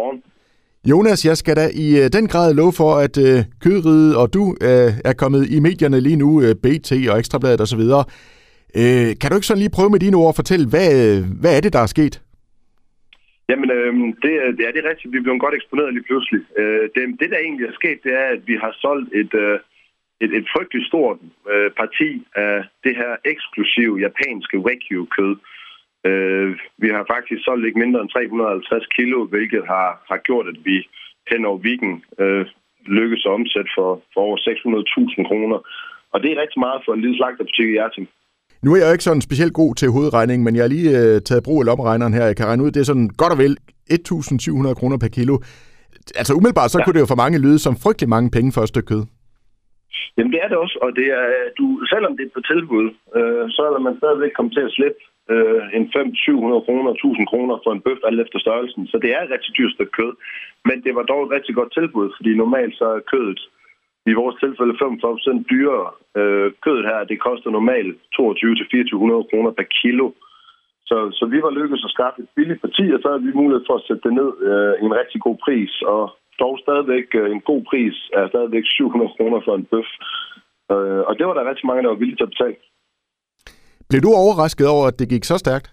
Godmorgen. Jonas, jeg skal da i øh, den grad love for, at øh, kødriget og du øh, er kommet i medierne lige nu, øh, BT og Ekstrabladet osv. Øh, kan du ikke sådan lige prøve med dine ord at fortælle, hvad, hvad er det, der er sket? Jamen, øh, det, det er det rigtigt. Vi er blevet godt eksponeret lige pludselig. Øh, det, det, der egentlig er sket, det er, at vi har solgt et, øh, et, et frygteligt stort øh, parti af det her eksklusive japanske wagyu-kød. Øh, vi har faktisk solgt ikke mindre end 350 kilo, hvilket har, har gjort, at vi hen over weekend øh, lykkes at omsætte for, for over 600.000 kroner. Og det er rigtig meget for en lille slagterbutik i Hjerting. Nu er jeg jo ikke sådan specielt god til hovedregning, men jeg har lige øh, taget brug af lommeregneren her. Jeg kan regne ud, det er sådan godt og vel 1.700 kroner per kilo. Altså umiddelbart, så ja. kunne det jo for mange lyde som frygtelig mange penge for et stykke kød. Jamen det er det også, og det er, du, selvom det er på tilbud, øh, så er man stadigvæk kommet til at slippe øh, en 500-700 kroner, 1000 kroner for en bøf, alt efter størrelsen. Så det er et rigtig dyrt stykke kød. Men det var dog et rigtig godt tilbud, fordi normalt så er kødet i vores tilfælde 45% dyrere. Øh, kødet her, det koster normalt 22-2400 kroner per kilo. Så, så vi var lykkedes at skaffe et billigt parti, og så havde vi mulighed for at sætte det ned øh, i en rigtig god pris. Og dog stadigvæk øh, en god pris er stadigvæk 700 kroner for en bøf. Øh, og det var der rigtig mange, der var villige til at betale. Blev du overrasket over, at det gik så stærkt?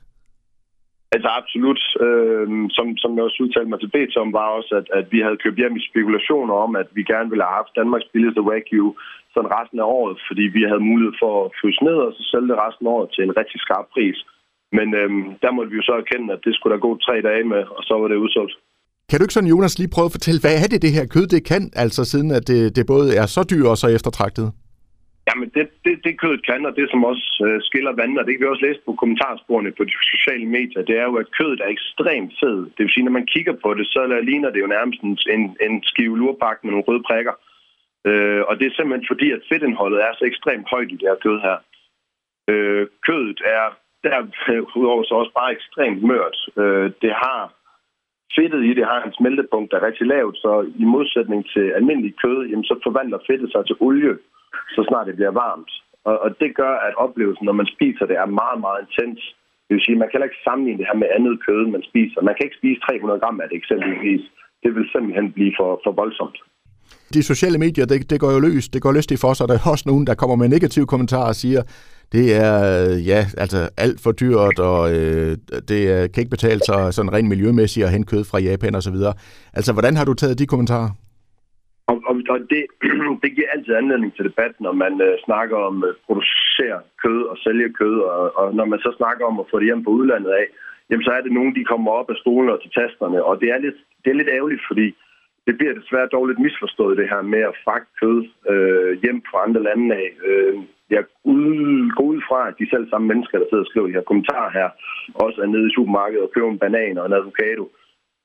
Altså absolut. Øh, som, som jeg også udtalte mig til BT om, var også, at, at vi havde købt hjem i spekulationer om, at vi gerne ville have haft Danmarks billigste Wagyu sådan resten af året, fordi vi havde mulighed for at fryse ned og så sælge det resten af året til en rigtig skarp pris. Men øh, der måtte vi jo så erkende, at det skulle der gå tre dage med, og så var det udsolgt. Kan du ikke sådan, Jonas, lige prøve at fortælle, hvad er det, det her kød, det kan, altså siden at det, det både er så dyrt og så eftertragtet? Men det, det, det kødet kan, og det som også øh, skiller vandene, og det kan vi også læse på kommentarsporene på de sociale medier, det er jo, at kødet er ekstremt fed. Det vil sige, når man kigger på det, så ligner det jo nærmest en, en skive lurpak med nogle røde prikker. Øh, og det er simpelthen fordi, at fedtindholdet er så ekstremt højt i det her kød her. Øh, kødet er derudover øh, så også bare ekstremt mørt. Øh, det har fedtet i det har en smeltepunkt, der er rigtig lavt, så i modsætning til almindelig kød, jamen, så forvandler fedtet sig til olie så snart det bliver varmt. Og, og det gør, at oplevelsen, når man spiser det, er meget, meget intens. Det vil sige, man kan ikke sammenligne det her med andet kød, man spiser. Man kan ikke spise 300 gram af det eksempelvis. Det vil simpelthen blive for, for voldsomt. De sociale medier, det, det går jo løs. Det går lystigt for sig. Der er også nogen, der kommer med negative kommentarer og siger, det er ja, altså alt for dyrt, og øh, det kan ikke betale sig sådan rent miljømæssigt at hente kød fra Japan osv. Altså, hvordan har du taget de kommentarer? Og, det, det giver altid anledning til debat, når man øh, snakker om øh, at producere kød og sælge kød, og, og når man så snakker om at få det hjem på udlandet af, jamen så er det nogen, de kommer op af stolen og til tasterne, og det er lidt, det er lidt ærgerligt, fordi det bliver desværre dog lidt misforstået, det her med at fragte kød øh, hjem fra andre lande af. Øh, jeg går ud fra, at de selv samme mennesker, der sidder og skriver de her kommentarer her, også er nede i supermarkedet og køber en banan og en avocado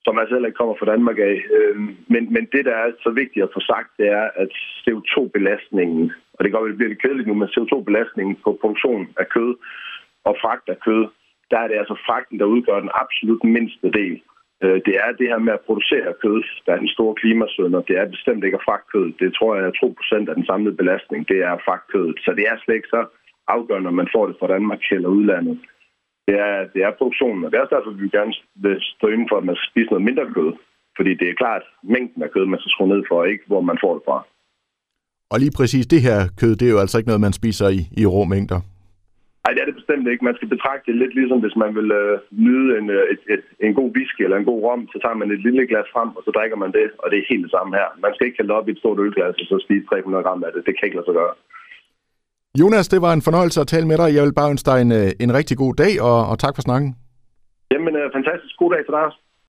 som altså heller ikke kommer fra Danmark af. Øh, men, men det, der er så vigtigt at få sagt, det er, at CO2-belastningen, og det går vel bliver lidt kedeligt nu, men CO2-belastningen på produktion af kød og fragt af kød, der er det altså fragten, der udgør den absolut mindste del. Øh, det er det her med at producere kød, der er den store klimasønder. Det er bestemt ikke at fragte kød. Det tror jeg er 2 procent af den samlede belastning, det er fragt kød. Så det er slet ikke så afgørende, om man får det fra Danmark eller udlandet det er, det er produktionen. Og det er også derfor, vi gerne vil stå inden for, at man skal spise noget mindre kød. Fordi det er klart mængden af kød, man skal skrue ned for, ikke hvor man får det fra. Og lige præcis det her kød, det er jo altså ikke noget, man spiser i, i rå mængder. Nej, det er det bestemt ikke. Man skal betragte det lidt ligesom, hvis man vil øh, nyde en, øh, et, et, en god whisky eller en god rom, så tager man et lille glas frem, og så drikker man det, og det er helt det samme her. Man skal ikke hælde op i et stort ølglas og så spise 300 gram af det. Det kan ikke lade sig gøre. Jonas, det var en fornøjelse at tale med dig. Jeg vil bare ønske dig en, øh, en rigtig god dag, og, og tak for snakken. Jamen, øh, fantastisk god dag til dig